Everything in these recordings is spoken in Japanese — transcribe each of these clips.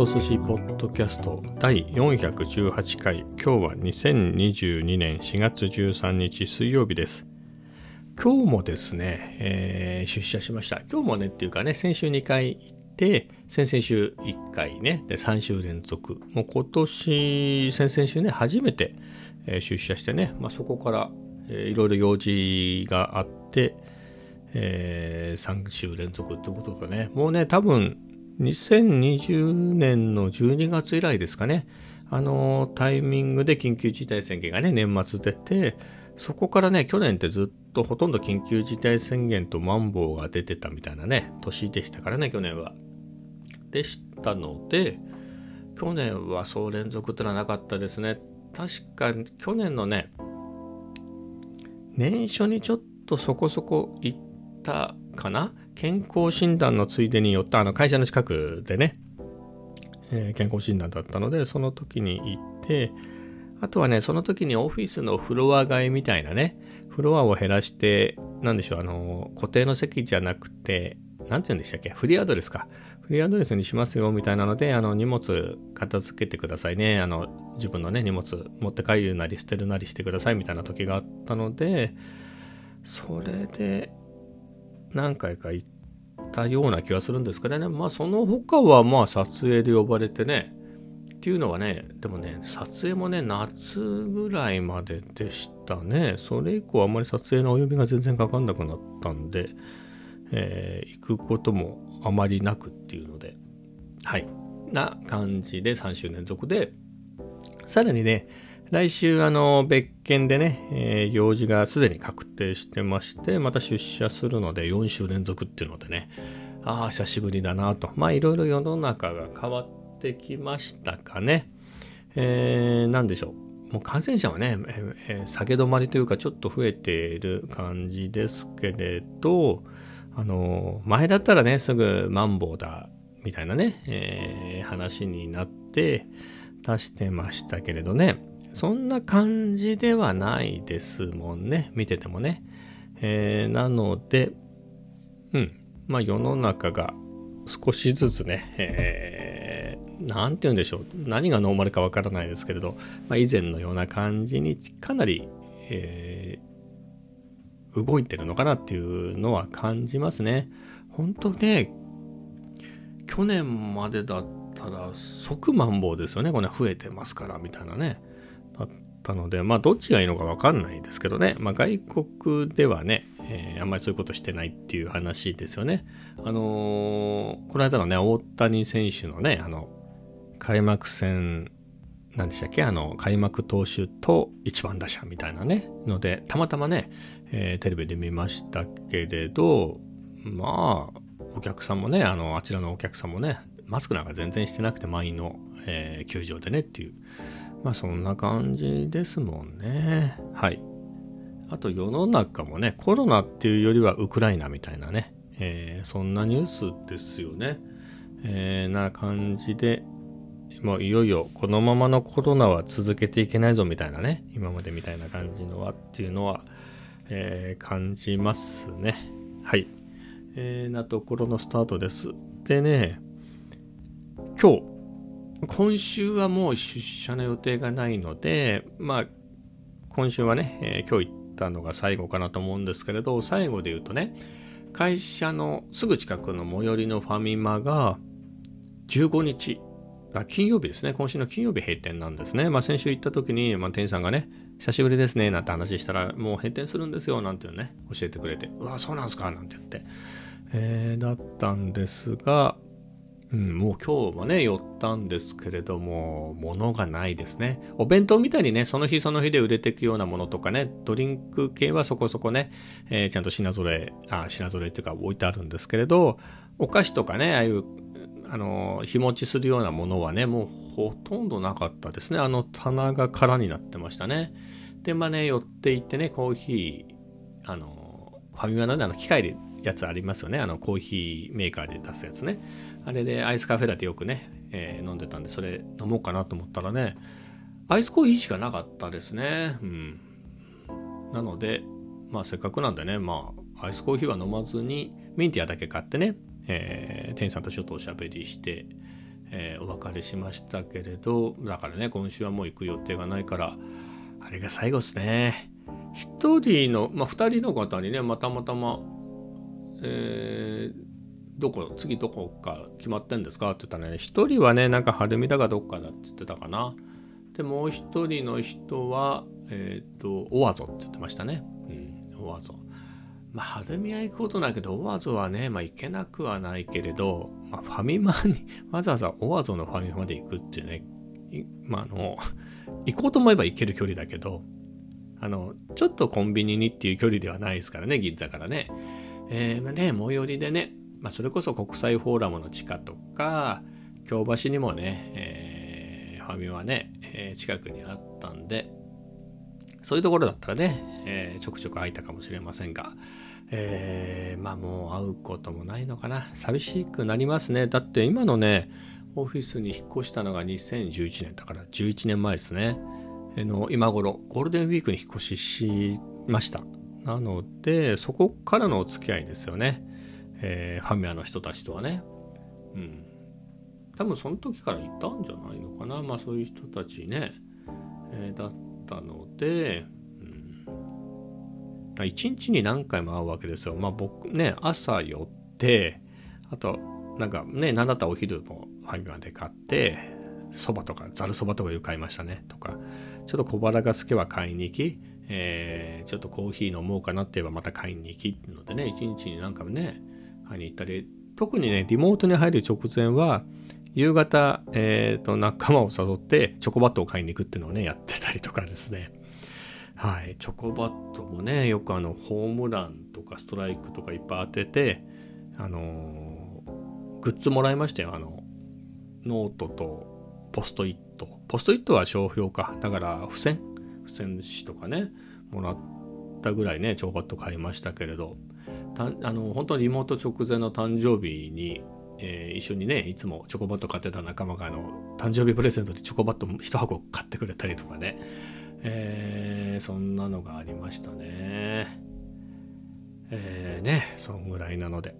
と寿司ポッドキャスト第418回。今日は2022年4月13日水曜日です。今日もですね、えー、出社しました。今日もねっていうかね先週2回行って先々週1回ね。で3週連続。もう今年先々週ね初めて、え、出社してね、まあ、そこから、え、いろいろ用事があってえー、3週連続ってことでね、もうね、多分2020年の12月以来ですかね、あのタイミングで緊急事態宣言がね、年末出て、そこからね、去年ってずっとほとんど緊急事態宣言とマンボウが出てたみたいなね、年でしたからね、去年は。でしたので、去年はそう連続ってのはなかったですね。確か去年のね、年初にちょっとそこそこ行ったかな健康診断のついでに寄ったあの会社の近くでね、えー、健康診断だったのでその時に行ってあとはねその時にオフィスのフロア替えみたいなねフロアを減らして何でしょうあの固定の席じゃなくて何て言うんでしたっけフリーアドレスか。フリーアドレスにしますよみたいなのであの荷物片付けてくださいね。あの自分のね荷物持って帰るなり捨てるなりしてくださいみたいな時があったのでそれで何回か行ったような気がするんですけどね。まあその他はまあ撮影で呼ばれてね。っていうのはねでもね撮影もね夏ぐらいまででしたね。それ以降あんまり撮影のお呼びが全然かかんなくなったんで、えー、行くこともあまりなくっていうので。はい。な感じで3週連続でさらにね来週、あの、別件でね、えー、用事がすでに確定してまして、また出社するので4週連続っていうのでね、ああ、久しぶりだなと。まあ、いろいろ世の中が変わってきましたかね。えー、なんでしょう。もう感染者はね、えー、下げ止まりというか、ちょっと増えている感じですけれど、あの、前だったらね、すぐマンボウだ、みたいなね、えー、話になって出してましたけれどね、そんな感じではないですもんね。見ててもね。えー、なので、うん。まあ世の中が少しずつね、えー、て言うんでしょう。何がノーマルかわからないですけれど、まあ、以前のような感じにかなり、えー、動いてるのかなっていうのは感じますね。本当ね、去年までだったら即マンボウですよね。これ増えてますからみたいなね。ったので、まあ、どっちがいいのか分かんないですけどね、まあ、外国ではね、えー、あんまりそういうことしてないっていう話ですよね。あのー、この間のね、大谷選手のね、あの、開幕戦、何でしたっけ？あの、開幕投手と一番打者みたいなね、ので、たまたまね、えー、テレビで見ましたけれど、まあ、お客さんもね、あの、あちらのお客さんもね、マスクなんか全然してなくて満員の、えー、球場でねっていう、まあそんな感じですもんね。はい。あと世の中もね、コロナっていうよりはウクライナみたいなね、えー、そんなニュースですよね。えー、な感じで、もういよいよこのままのコロナは続けていけないぞみたいなね、今までみたいな感じのはっていうのは、えー、感じますね。はい。えー、なところのスタートです。でね、今日、今週はもう出社の予定がないので、まあ、今週はね、えー、今日行ったのが最後かなと思うんですけれど、最後で言うとね、会社のすぐ近くの最寄りのファミマが15日、あ金曜日ですね、今週の金曜日閉店なんですね。まあ、先週行った時に、まあ、店員さんがね、久しぶりですね、なんて話したら、もう閉店するんですよ、なんていうね、教えてくれて、うわ、そうなんすか、なんて言って、えー、だったんですが、うん、もう今日もね、寄ったんですけれども、物がないですね。お弁当みたいにね、その日その日で売れていくようなものとかね、ドリンク系はそこそこね、えー、ちゃんと品揃え、あ、品揃えっていうか置いてあるんですけれど、お菓子とかね、ああいう、あの、日持ちするようなものはね、もうほとんどなかったですね。あの棚が空になってましたね。で、まあね、寄っていってね、コーヒー、あの、ファミマのね、あの機械でやつありますよね。あのコーヒーメーカーで出すやつね。あれでアイスカフェラテよくね、えー、飲んでたんで、それ飲もうかなと思ったらね、アイスコーヒーしかなかったですね。うん。なので、まあせっかくなんでね、まあアイスコーヒーは飲まずに、ミンティアだけ買ってね、えー、店員さんとちょっとおしゃべりして、えー、お別れしましたけれどだからね今週はもう行く予定がないからあれが最後ですね1人のまあ2人の方にねまたまたまえー、どこ次どこか決まってんですか？って言ったらね1人はねなんか晴海だかどっかだって言ってたかな。でもう1人の人はえっ、ー、とオワゾって言ってましたね。うんオワゾ。まあ、晴海は行くことないけど、オワゾはね、まあ、行けなくはないけれど、まあ、ファミマに、わざわざオワゾのファミマまで行くってね、まあ、あの、行こうと思えば行ける距離だけど、あの、ちょっとコンビニにっていう距離ではないですからね、銀座からね。えー、まあね、最寄りでね、まあ、それこそ国際フォーラムの地下とか、京橋にもね、えー、ファミマね、えー、近くにあったんで、そういうところだったらね、えー、ちょくちょく空いたかもしれませんが、えー、まあもう会うこともないのかな。寂しくなりますね。だって今のね、オフィスに引っ越したのが2011年だから11年前ですね。の今頃、ゴールデンウィークに引っ越ししました。なので、そこからのお付き合いですよね。えー、ファミマの人たちとはね。うん。多分その時からいたんじゃないのかな。まあそういう人たちね、えー、だったので、一日に何回も会うわけですよ。まあ僕ね、朝寄って、あと、なんかね、なんだったらお昼もファミマで買って、そばとか、ざるそばとかいう買いましたね。とか、ちょっと小腹が好きは買いに行き、えー、ちょっとコーヒー飲もうかなって言えばまた買いに行きってのでね、一日に何回もね、買いに行ったり、特にね、リモートに入る直前は、夕方、えーと、仲間を誘ってチョコバットを買いに行くっていうのをねやってたりとかですね。はい。チョコバットもねよくあのホームランとかストライクとかいっぱい当ててあのー、グッズもらいましたよ。あのノートとポストイット。ポストイットは商標か。だから付箋。付箋紙とかね。もらったぐらいねチョコバット買いましたけれど。あの本当にリモート直前の誕生日にえー、一緒にねいつもチョコバット買ってた仲間があの誕生日プレゼントでチョコバット1箱買ってくれたりとかね、えー、そんなのがありましたね。えー、ねそんぐらいなので。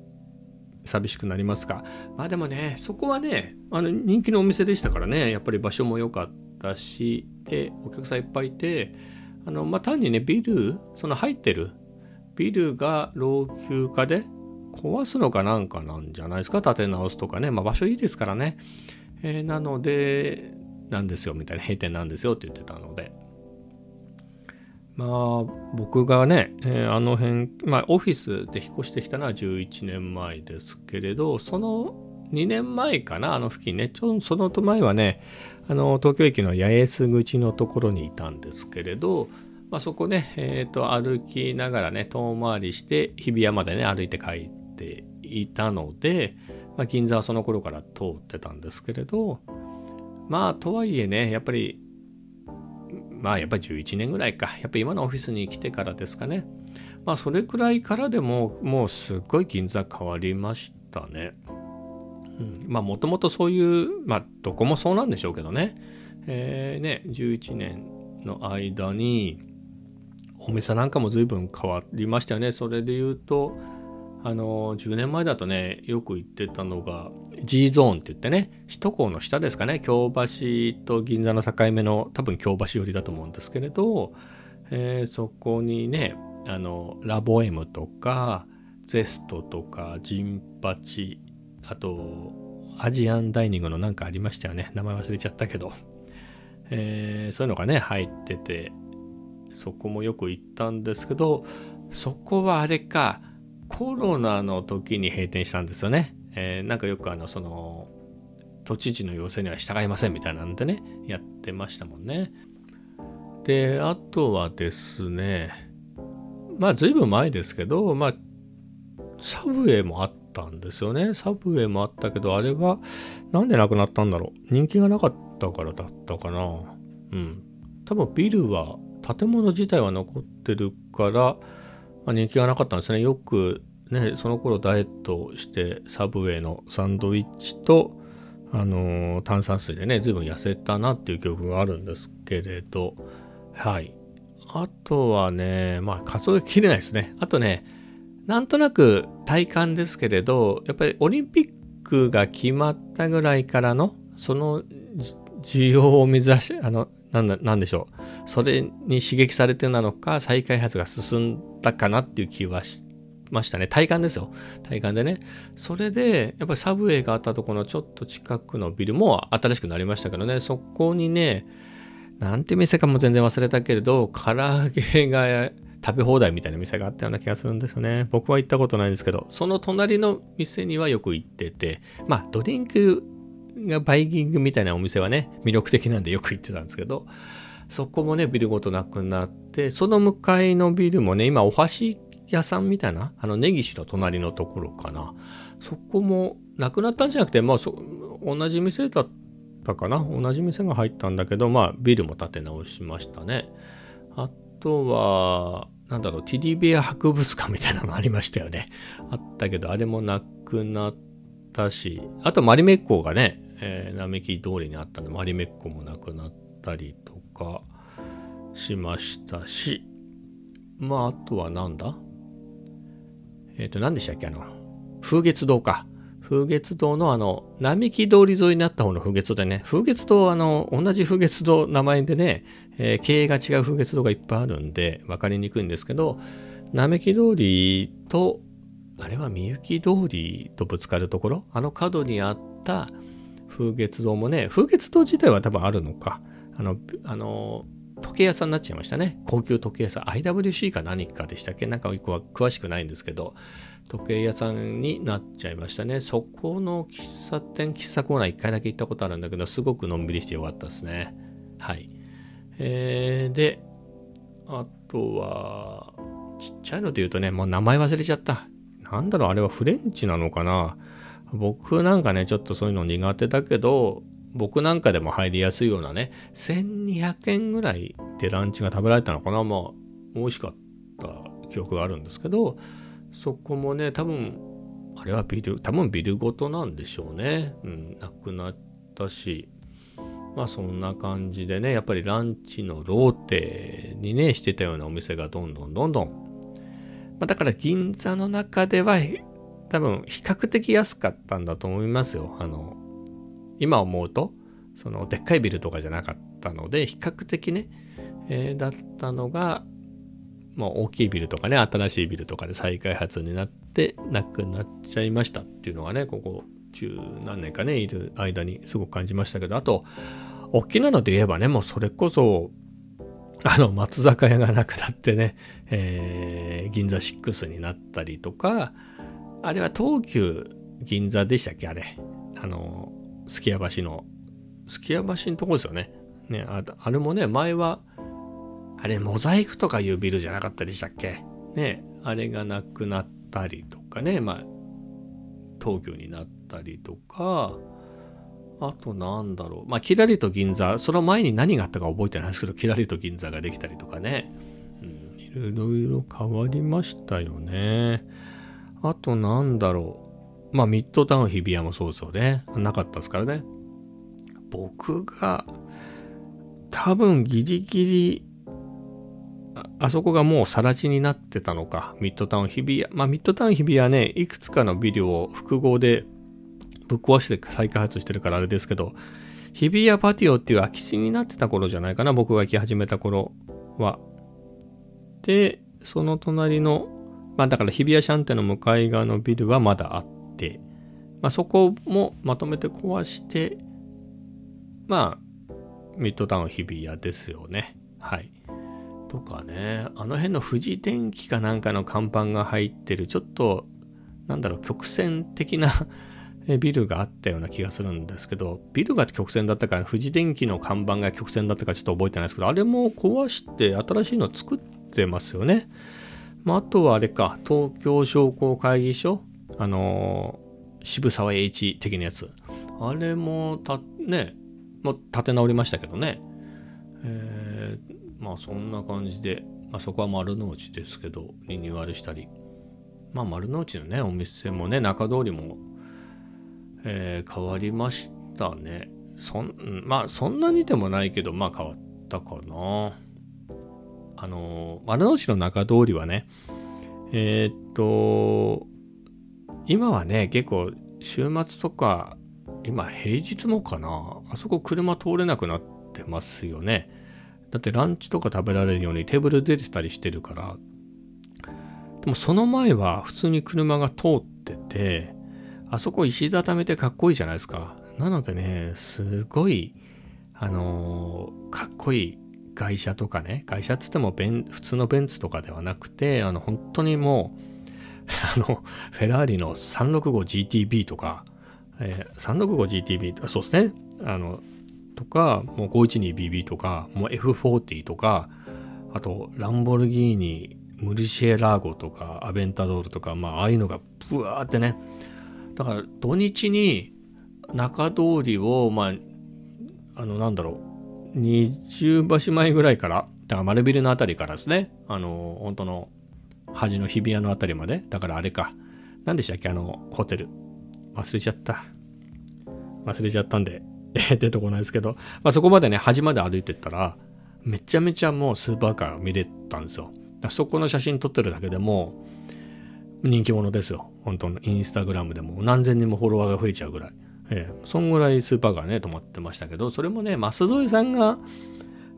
寂しくなりますがまあでもねそこはねあの人気のお店でしたからねやっぱり場所も良かったしでお客さんいっぱいいてあのまあ単にねビルその入ってるビルが老朽化で壊すのかなんかなんじゃないですか？建て直すとかね、まあ、場所いいですからね、えー、なのでなんですよみたいな。閉店なんですよって言ってたので。まあ僕がね、えー、あの辺まあオフィスで引っ越してきたのは11年前ですけれどその2年前かなあの付近ね。ちょその前はねあの東京駅の八重洲口のところにいたんですけれどまあ、そこね、えー、と歩きながらね遠回りして日比谷までね歩いて帰っていたので、まあ、銀座はその頃から通ってたんですけれどまあとはいえねやっぱりまあやっぱり11年ぐらいかやっぱ今のオフィスに来てからですかねまあそれくらいからでももうすっごい銀座変わりましたね。うん、まあもともとそういうまあどこもそうなんでしょうけどね,、えーね、11年の間にお店なんかも随分変わりましたよね。それで言うとあの10年前だとねよく言ってたのが G ゾーンって言ってね首都高の下ですかね。京橋と銀座の境目の多分京橋寄りだと思うんですけれど、えー、そこにねあのラボ M とかゼストとかジンパチあとアジアンダイニングのなんかありましたよね名前忘れちゃったけど、えー、そういうのがね入っててそこもよく行ったんですけどそこはあれかコロナの時に閉店したんですよね。えー、なんかよくあの、その、都知事の要請には従いませんみたいなんでね、やってましたもんね。で、あとはですね、まあ随分前ですけど、まあ、サブウェイもあったんですよね。サブウェイもあったけど、あれはなんでなくなったんだろう。人気がなかったからだったかな。うん。多分ビルは、建物自体は残ってるから、まあ、人気がなかったんですね。よくね、その頃ダイエットしてサブウェイのサンドイッチと、あのー、炭酸水でね、随分痩せたなっていう記憶があるんですけれど、はい。あとはね、まあ数えきれないですね。あとね、なんとなく体感ですけれど、やっぱりオリンピックが決まったぐらいからの、その需要を目指しあのなんだなんでしょう。それに刺激されてなのか再開発が進んだかなっていう気はしましたね。体感ですよ。体感でね。それでやっぱりサブウェイがあったところのちょっと近くのビルも新しくなりましたけどね。そこにねなんて店かも全然忘れたけれど唐揚げが食べ放題みたいな店があったような気がするんですよね。僕は行ったことないんですけど、その隣の店にはよく行ってて、まあドリンクがバイキングみたいなお店はね、魅力的なんでよく行ってたんですけど、そこもね、ビルごとなくなって、その向かいのビルもね、今お箸屋さんみたいな、あの根岸の隣のところかな。そこもなくなったんじゃなくて、まあ同じ店だったかな？同じ店が入ったんだけど、まあビルも建て直しましたね。あとは、なんだろう、ティディベア博物館みたいなのもありましたよね。あったけど、あれもなくなったし、あとマリメッコがね、えー、並木通りにあったんで、マリメッコもなくなったりとかしましたし、まあ、あとはなんだ？えっ、ー、と、何でしたっけあの、風月堂か。風月堂のあの、並木通り沿いになった方の風月堂でね、風月堂、あの、同じ風月堂名前でね、えー、経営が違う風月堂がいっぱいあるんで、分かりにくいんですけど、並木通りと、あれはみゆき通りとぶつかるところ、あの角にあった風月堂もね、風月堂自体は多分あるのか。あの、あの、時計屋さんになっちゃいましたね。高級時計屋さん。IWC か何かでしたっけ？なんかよくは詳しくないんですけど、時計屋さんになっちゃいましたね。そこの喫茶店、喫茶コーナー1回だけ行ったことあるんだけど、すごくのんびりしてよかったですね。はい。えー、で、あとは、ちっちゃいので言うとね、もう名前忘れちゃった。なんだろう、あれはフレンチなのかな僕なんかね、ちょっとそういうの苦手だけど、僕なんかでも入りやすいようなね、1200円ぐらいでランチが食べられたのかなまあ、美味しかった記憶があるんですけど、そこもね、多分、あれはビル、多分ビルごとなんでしょうね。うん、なくなったし、まあそんな感じでね、やっぱりランチのローテにね、してたようなお店がどんどんどんどん。まあ、だから銀座の中では多分比較的安かったんだと思いますよ。あの、今思うと、そのでっかいビルとかじゃなかったので、比較的ね、えー、だったのが、もう大きいビルとかね、新しいビルとかで再開発になってなくなっちゃいましたっていうのがね、ここ十何年かね、いる間にすごく感じましたけど、あと、大きなので言えばね、もうそれこそ、あの、松坂屋がなくなってね、えー、銀座6になったりとか、あれは東急銀座でしたっけあれ。あの、すき家橋の、すき家橋のとこですよね。ねあ、あれもね、前は、あれ、モザイクとかいうビルじゃなかったでしたっけ？ね、あれがなくなったりとかね、まあ、東京になったりとか、あとなんだろう。まあ、キラリと銀座、その前に何があったか覚えてないですけど、キラリと銀座ができたりとかね。うん、いろいろ変わりましたよね。あとなんだろう。まあ、ミッドタウン日比谷もそうですよね。なかったですからね。僕が、多分ギリギリあそこがもう更地になってたのか、ミッドタウン日比谷。まあ、ミッドタウン日比谷ね、いくつかのビルを複合でぶっ壊して再開発してるからあれですけど、日比谷パティオっていう空き地になってた頃じゃないかな、僕が行き始めた頃は。で、その隣の、まあだから日比谷シャンテの向かい側のビルはまだあって、まあそこもまとめて壊して、まあ、ミッドタウン日比谷ですよね。はい。とかね、あの辺の富士電機かなんかの看板が入ってる、ちょっと、なんだろう、曲線的な ビルがあったような気がするんですけど、ビルが曲線だったから、富士電機の看板が曲線だったかちょっと覚えてないですけど、あれも壊して新しいの作ってますよね。まあ、あとはあれか、東京商工会議所、あのー、渋沢栄一的なやつ。あれもた、ね、もう立て直りましたけどね。えー、まあそんな感じで、まあ、そこは丸の内ですけどリニューアルしたり。まあ丸の内のねお店もね中通りも、えー、変わりましたね。そんまあそんなにでもないけどまあ変わったかな。あの丸の内の中通りはねえー、っと今はね結構週末とか今平日もかな。あそこ車通れなくなってますよね。だってランチとか食べられるようにテーブル出てたりしてるからでもその前は普通に車が通っててあそこ石畳ってかっこいいじゃないですか。なのでねすごいあのー、かっこいい外車とかね外車っつってもベン普通のベンツとかではなくてあの本当にもう あのフェラーリの 365GTB とか、えー、365GTB とかそうですね。あのとかもう 512BB とかもう F40 とかあとランボルギーニムリシエラーゴとかアベンタドールとかまあああいうのがブワーってね。だから土日に中通りをまああのなんだろう20橋前ぐらいからだから丸ビルの辺りからですね。あの本当の端の日比谷の辺りまで。だからあれか。何でしたっけあのホテル。忘れちゃった。忘れちゃったんで。出てこないですけど、まあ、そこまでね端まで歩いてったらめちゃめちゃもうスーパーカー見れたんですよ。そこの写真撮ってるだけでも人気者ですよ。本当のインスタグラムでも。何千人もフォロワーが増えちゃうぐらい、ええ、そんぐらいスーパーカーね止まってましたけどそれもね舛添さんが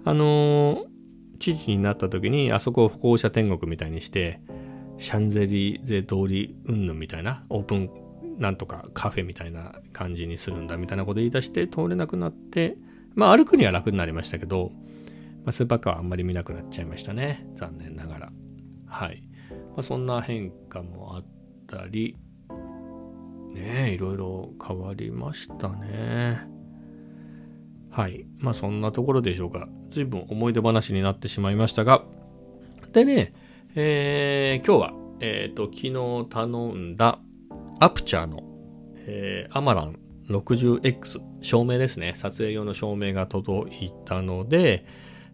あのー、知事になった時にあそこを歩行者天国みたいにしてシャンゼリゼ通りうんぬんみたいなオープンなんとかカフェみたいな感じにするんだみたいなこと言い出して通れなくなってまあ歩くには楽になりましたけど、まあ、スーパーカーはあんまり見なくなっちゃいましたね。残念ながら。はい、まあ、そんな変化もあったりねえいろいろ変わりましたね。はい。まあそんなところでしょうか。随分思い出話になってしまいましたが。でねえー、今日は、えっ、ー、と、昨日頼んだアプチャーの、えー、アマラン 60X 照明ですね。撮影用の照明が届いたので、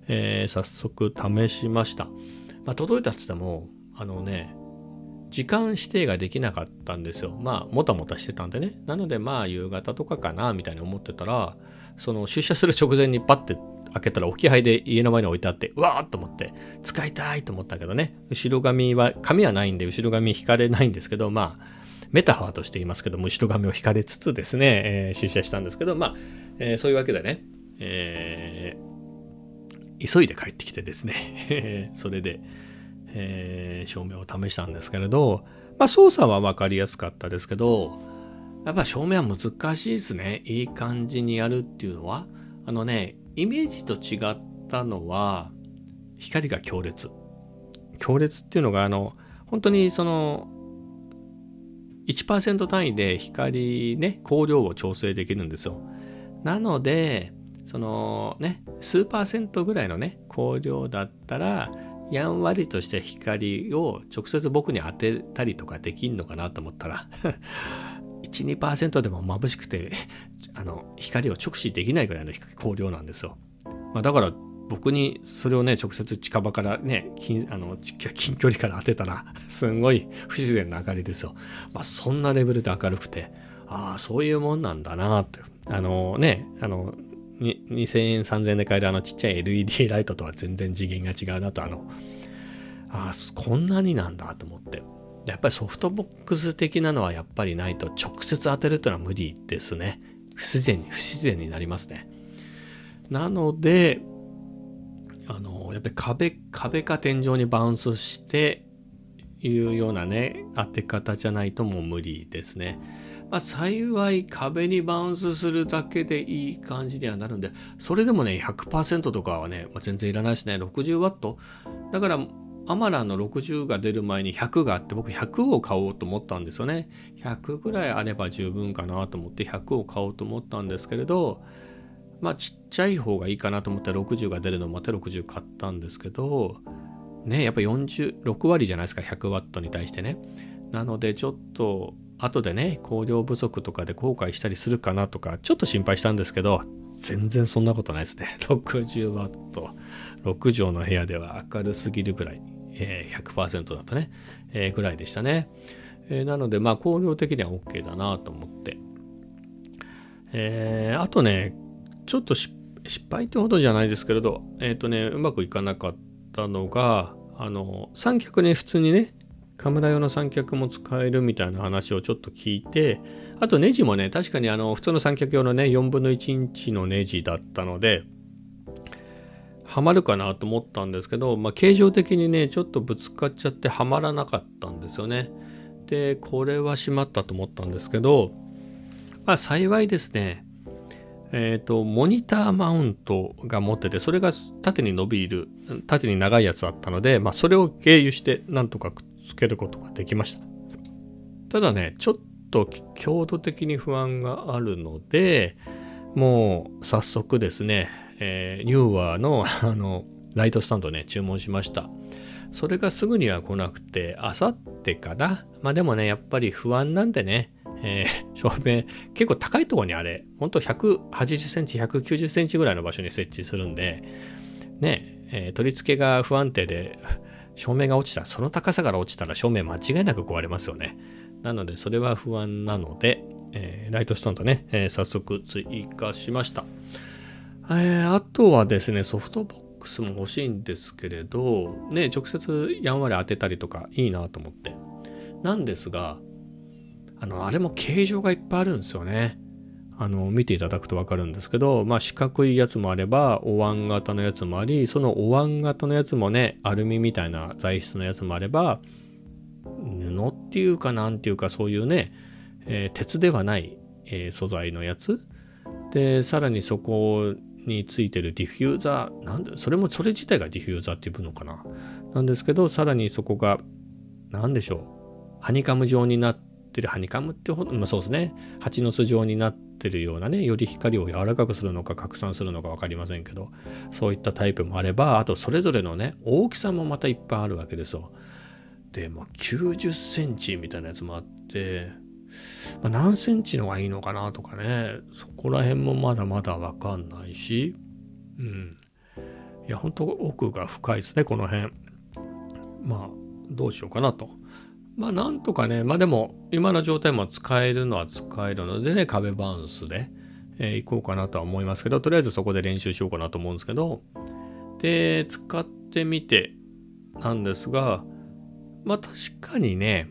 えー、早速試しました。まあ、届いたっつっても、あのね、時間指定ができなかったんですよ。まあ、もたもたしてたんでね。なので、まあ、夕方とかかな、みたいに思ってたら、その出社する直前にパッて開けたら置き配で家の前に置いてあって、うわーっと思って、使いたいと思ったけどね、後ろ髪は、髪はないんで後ろ髪引かれないんですけど、まあ、メタファーとして言いますけども、後ろ髪を引かれつつですね、えー、出社したんですけど、まあ、えー、そういうわけでね、えー、急いで帰ってきてですね、それで、えー、照明を試したんですけれど、まあ、操作は分かりやすかったですけど、やっぱ照明は難しいですね。いい感じにやるっていうのは。あのね、イメージと違ったのは光が強烈強烈っていうのがあの本当にその1%単位で光ね光量を調整できるんですよなのでそのね数パーセントぐらいのね光量だったらやんわりとした光を直接僕に当てたりとかできんのかなと思ったら 12%でも眩しくてあの光を直視できないぐらいの光量なんですよ。まあ、だから僕にそれをね直接近場からね近あの近距離から当てたら すんごい不自然な明かりですよ。まあ、そんなレベルで明るくてああそういうもんなんだなってあのねあの2000円3000円で買えるあのちっちゃい LED ライトとは全然次元が違うなとあのあこんなになんだと思ってやっぱりソフトボックス的なのはやっぱりないと直接当てるっていうのは無理ですね。不自然に、不自然になりますね。なので、あの、やっぱり壁、壁か天井にバウンスしていうようなね、当て方じゃないともう無理ですね。まあ、幸い壁にバウンスするだけでいい感じにはなるんで、それでもね、100%とかはね、まあ、全然いらないですね。60W。だから、アマランの60が出る前に100があって僕100を買おうと思ったんですよね100ぐらいあれば十分かなと思って100を買おうと思ったんですけれどまあちっちゃい方がいいかなと思って60が出るのをまた60買ったんですけどねやっぱ46割じゃないですか100ワットに対してね。なのでちょっと後でね光量不足とかで後悔したりするかなとかちょっと心配したんですけど全然そんなことないですね。60ワット。6畳の部屋では明るすぎるぐらい。えー、100%だとね、えー、ぐらいでしたね。えー、なので、まあ、工業的には OK だなと思って。えー、あとね、ちょっと失敗ってほどじゃないですけれど、えっ、ー、とね、うまくいかなかったのが、あの、三脚に普通にね、カメラ用の三脚も使えるみたいな話をちょっと聞いてあとネジもね確かにあの普通の三脚用のね4分の1インチのネジだったのではまるかなと思ったんですけど、まあ、形状的にねちょっとぶつかっちゃってはまらなかったんですよね。でこれはしまったと思ったんですけどまあ幸いですねえっ、ー、とモニターマウントが持っててそれが縦に伸びる縦に長いやつあったので、まあ、それを経由してなんとかくっつけることができました。ただねちょっと強度的に不安があるのでもう早速ですねえー、ニューワーのあのライトスタンドね注文しました。それがすぐには来なくてあさってかな。まあでもねやっぱり不安なんでねえー、照明結構高いところにあれほんと180センチ190センチぐらいの場所に設置するんでね、えー、取り付けが不安定で照明が落ちた。その高さから落ちたら照明間違いなく壊れますよね。なのでそれは不安なので、えー、ライトスタンドね、え、早速追加しました。えー、あとはですね、ソフトボックスも欲しいんですけれど、ね、直接やんわり当てたりとかいいなと思って。なんですが、あの、あれも形状がいっぱいあるんですよね。あの、見ていただくとわかるんですけど、まあ四角いやつもあれば、お椀型のやつもあり、そのお椀型のやつもね、アルミみたいな材質のやつもあれば、布っていうかなんていうかそういうね、えー、鉄ではない、えー、素材のやつ。でさらにそこについてるディフューザーなんでそれもそれ自体がディフューザーっていうのかな。なんですけどさらにそこが何でしょう。ハニカム状になってるハニカムってほど、まあ、そうですね。蜂の巣状になってるようなねより光を柔らかくするのか拡散するのか分かりませんけどそういったタイプもあればあとそれぞれのね大きさもまたいっぱいあるわけですよ。でも90センチみたいなやつもあってまあ、何センチのがいいのかなとかねそこら辺もまだまだ分かんないしうん。いや本当奥が深いですねこの辺。まあどうしようかなと。まあなんとかねまあでも今の状態も使えるのは使えるのでね壁バウンスで、えー、行こうかなとは思いますけどとりあえずそこで練習しようかなと思うんですけどで使ってみてなんですがまあ確かにね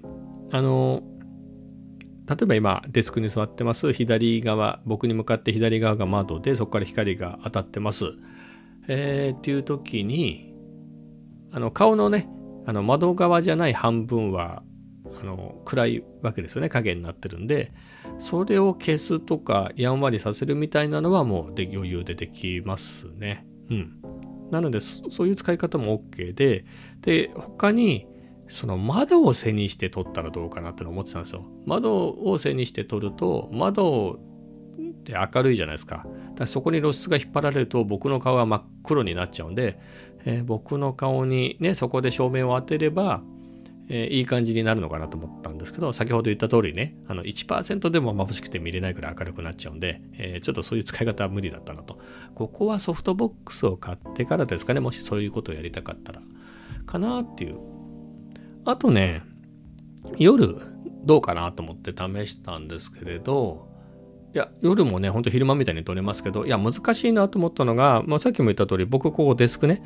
あの例えば今デスクに座ってます。左側僕に向かって左側が窓でそこから光が当たってます、えー、っていう時にあの顔のねあの窓側じゃない半分はあの暗いわけですよね。影になってるんで。それを消すとかやんわりさせるみたいなのはもうで余裕でできますね。うん。なのでそういう使い方も OK で。で他にその窓を背にして撮ったらどうかなって思ってたんですよ。窓を背にして撮ると窓って明るいじゃないですか。だからそこに露出が引っ張られると僕の顔が真っ黒になっちゃうんで、えー、僕の顔にねそこで照明を当てれば、えー、いい感じになるのかなと思ったんですけど先ほど言った通りねあの1%でも眩しくて見れないくらい明るくなっちゃうんで、えー、ちょっとそういう使い方は無理だったなと。ここはソフトボックスを買ってからですかねもしそういうことをやりたかったら。かなっていうあとね、夜どうかなと思って試したんですけれど、いや、夜もね、ほんと昼間みたいに撮れますけど、いや、難しいなと思ったのが、まあ、さっきも言った通り、僕、こうデスクね、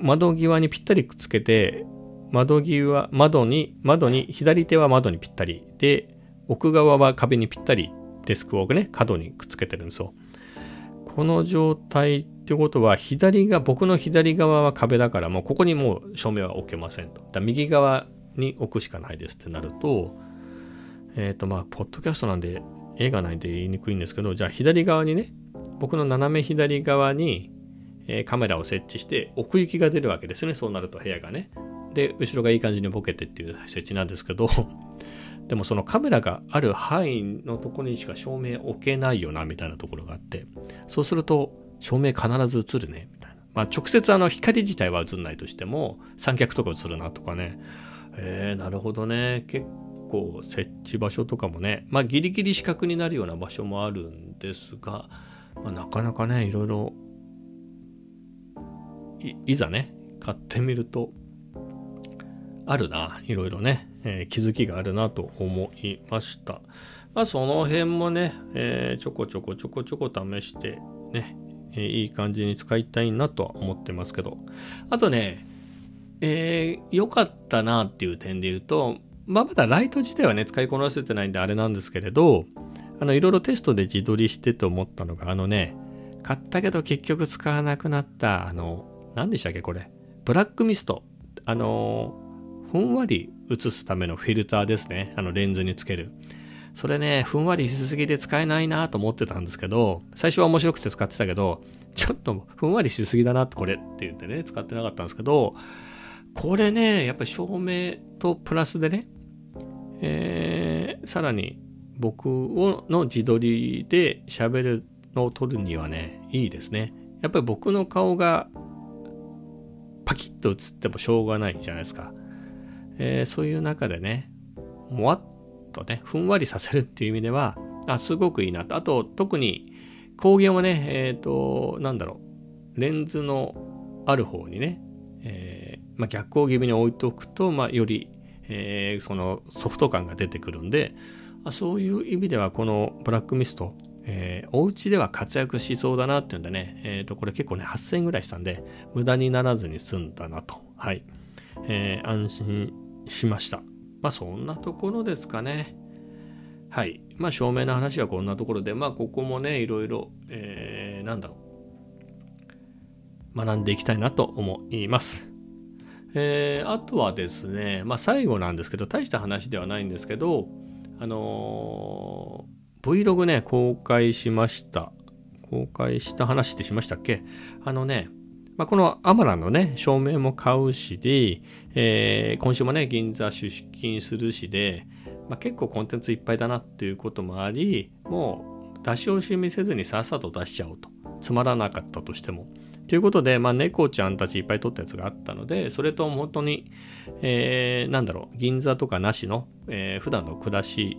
窓際にぴったりくっつけて、窓際、窓に、窓に、左手は窓にぴったり、で、奥側は壁にぴったりデスクをね、角にくっつけてるんですよ。この状態ってことは、左が、僕の左側は壁だから、もうここにもう照明は置けませんと。だ右側に置くしかないですってなると、えっ、ー、とまあ、ポッドキャストなんで絵がないんで言いにくいんですけど、じゃあ左側にね、僕の斜め左側に、え、カメラを設置して奥行きが出るわけですね。そうなると部屋がね。で、後ろがいい感じにボケてっていう設置なんですけど、でもそのカメラがある範囲のところにしか照明置けないよなみたいなところがあってそうすると照明必ず映るねみたいな。まあ直接あの光自体は映んないとしても三脚とか映るなとかね。えー、なるほどね。結構設置場所とかもね。まあギリギリ四角になるような場所もあるんですが、まあ、なかなかねいろいろいざね買ってみるとあるないろいろねえー、気づきがあるなと思いました。まあ、その辺もね、えー、ちょこちょこちょこちょこ試してね、えー、いい感じに使いたいなとは思ってますけど。あとね、えー、かったなっていう点で言うと、まあ、まだライト自体はね、使いこなせてないんであれなんですけれど、あの、いろいろテストで自撮りしてと思ったのが、あのね、買ったけど結局使わなくなった、あの、何でしたっけ、これ？ブラックミスト。あの、ふんわり映すためのフィルターですね。あの、レンズにつける。それね、ふんわりしすぎで使えないなと思ってたんですけど、最初は面白くて使ってたけど、ちょっとふんわりしすぎだなってこれって言ってね、使ってなかったんですけど、これね、やっぱり照明とプラスでね、えー、さらに僕をの自撮りで喋るのを撮るにはね、いいですね。やっぱり僕の顔がパキッと映ってもしょうがないじゃないですか。えー、そういう中でね、もわっとね、ふんわりさせるっていう意味では、あ、すごくいいなと。あと、特に光源をね、えっ、ー、と、なんだろう、レンズのある方にね、えー、まあ、逆光気味に置いておくと、まあ、より、え、そのソフト感が出てくるんで、あそういう意味ではこのブラックミスト、えー、お家では活躍しそうだなっていうんでね、えっ、ー、と、これ結構ね、8000円ぐらいしたんで、無駄にならずに済んだなと、はい、えー、安心しました。まあ、そんなところですかね。はい。まあ、照明の話はこんなところで、まあ、ここもね、いろいろ、えー、なんだろう。学んでいきたいなと思います。えー、あとはですね、まあ、最後なんですけど、大した話ではないんですけど、あのー、Vlog ね、公開しました。公開した話ってしましたっけ？あのね、まあ、このアマラのね、照明も買うしで、えー、今週もね、銀座出勤するしで、まあ、結構コンテンツいっぱいだなっていうこともあり、もう出し惜しみせずにさっさと出しちゃおうと。つまらなかったとしても。ということで、まあ、猫ちゃんたちいっぱい撮ったやつがあったので、それと本当に、えー、なんだろう、銀座とかなしの、えー、普段の暮らし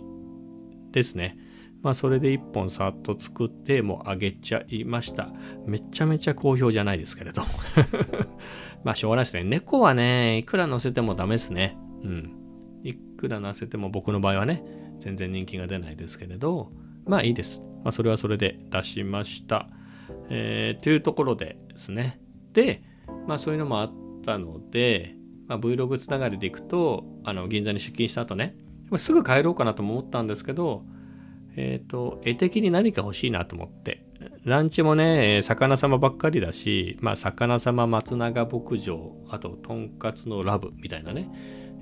ですね。まあ、それで一本さっと作って、もうあげちゃいました。めちゃめちゃ好評じゃないですけれど。まあ、しょうがないですね。猫はね、いくら乗せてもダメですね。うん。いくら乗せても僕の場合はね、全然人気が出ないですけれど、まあいいです。まあ、それはそれで出しました。えー、というところでですね。で、まあそういうのもあったので、まあ、Vlog つながりでいくと、あの銀座に出勤した後ね、すぐ帰ろうかなとも思ったんですけど、えっ、ー、と、絵的に何か欲しいなと思って、ランチもね、魚様ばっかりだし、まあ、魚様松永牧場、あと、とんかつのラブみたいなね、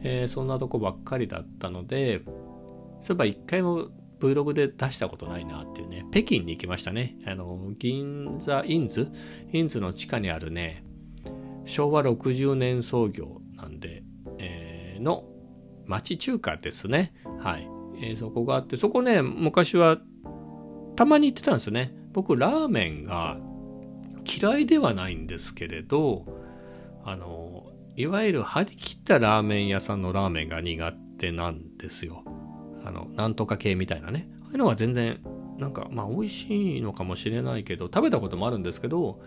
えー、そんなとこばっかりだったので、そういえば一回も Vlog で出したことないなっていうね、北京に行きましたね。あの、銀座インズ？インズの地下にあるね、昭和60年創業なんで、えー、の町中華ですね。はい。えー、そこがあって、そこね、昔はたまに行ってたんですよね。僕、ラーメンが嫌いではないんですけれど、あの、いわゆる張り切ったラーメン屋さんのラーメンが苦手なんですよ。あの、なんとか系みたいなね。ああいうのは全然、なんか、まあ、美味しいのかもしれないけど、食べたこともあるんですけど、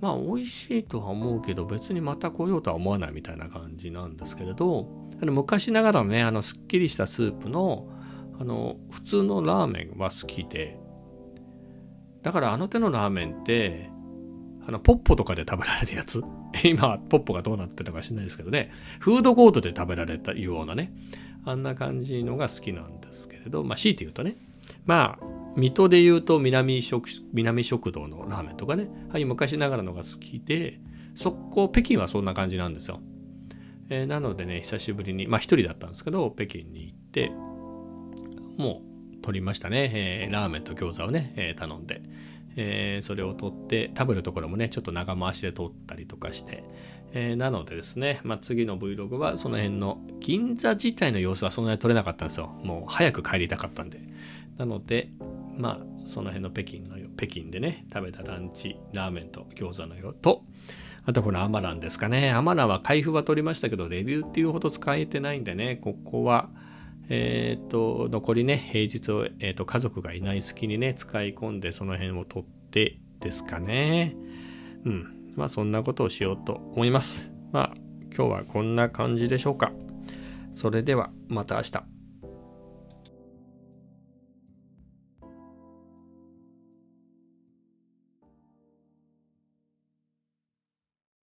まあ、美味しいとは思うけど、別にまた来ようとは思わないみたいな感じなんですけれど、あの昔ながらのね、あの、すっきりしたスープの、あの、普通のラーメンは好きで、だからあの手のラーメンって、あの、ポッポとかで食べられるやつ？今、ポッポがどうなってるのか知らないですけどね、フードコートで食べられたようなね、あんな感じのが好きなんですけれど、まあ、強いて言うとね、まあ、水戸で言うと南食南食堂のラーメンとかね、はい、昔ながらのが好きで、そこ、北京はそんな感じなんですよ。えー、なのでね、久しぶりに、まあ一人だったんですけど、北京に行って、もう取りましたね、えー、ラーメンと餃子をね、えー、頼んで。えー、それを取って食べるところもねちょっと長回しで撮ったりとかして、えー、なのでですね、まあ、次の Vlog はその辺の銀座自体の様子はそんなに撮れなかったんですよ。もう早く帰りたかったんで。なのでまあその辺の北京の北京でね食べたランチラーメンと餃子のよとあとこのアマランですかねアマランは開封は取りましたけどレビューっていうほど使えてないんでねここはえっ、ー、と、残りね、平日を、えーと、家族がいない隙にね、使い込んで、その辺を取ってですかね。うん。まあ、そんなことをしようと思います。まあ、今日はこんな感じでしょうか。それでは、また明日。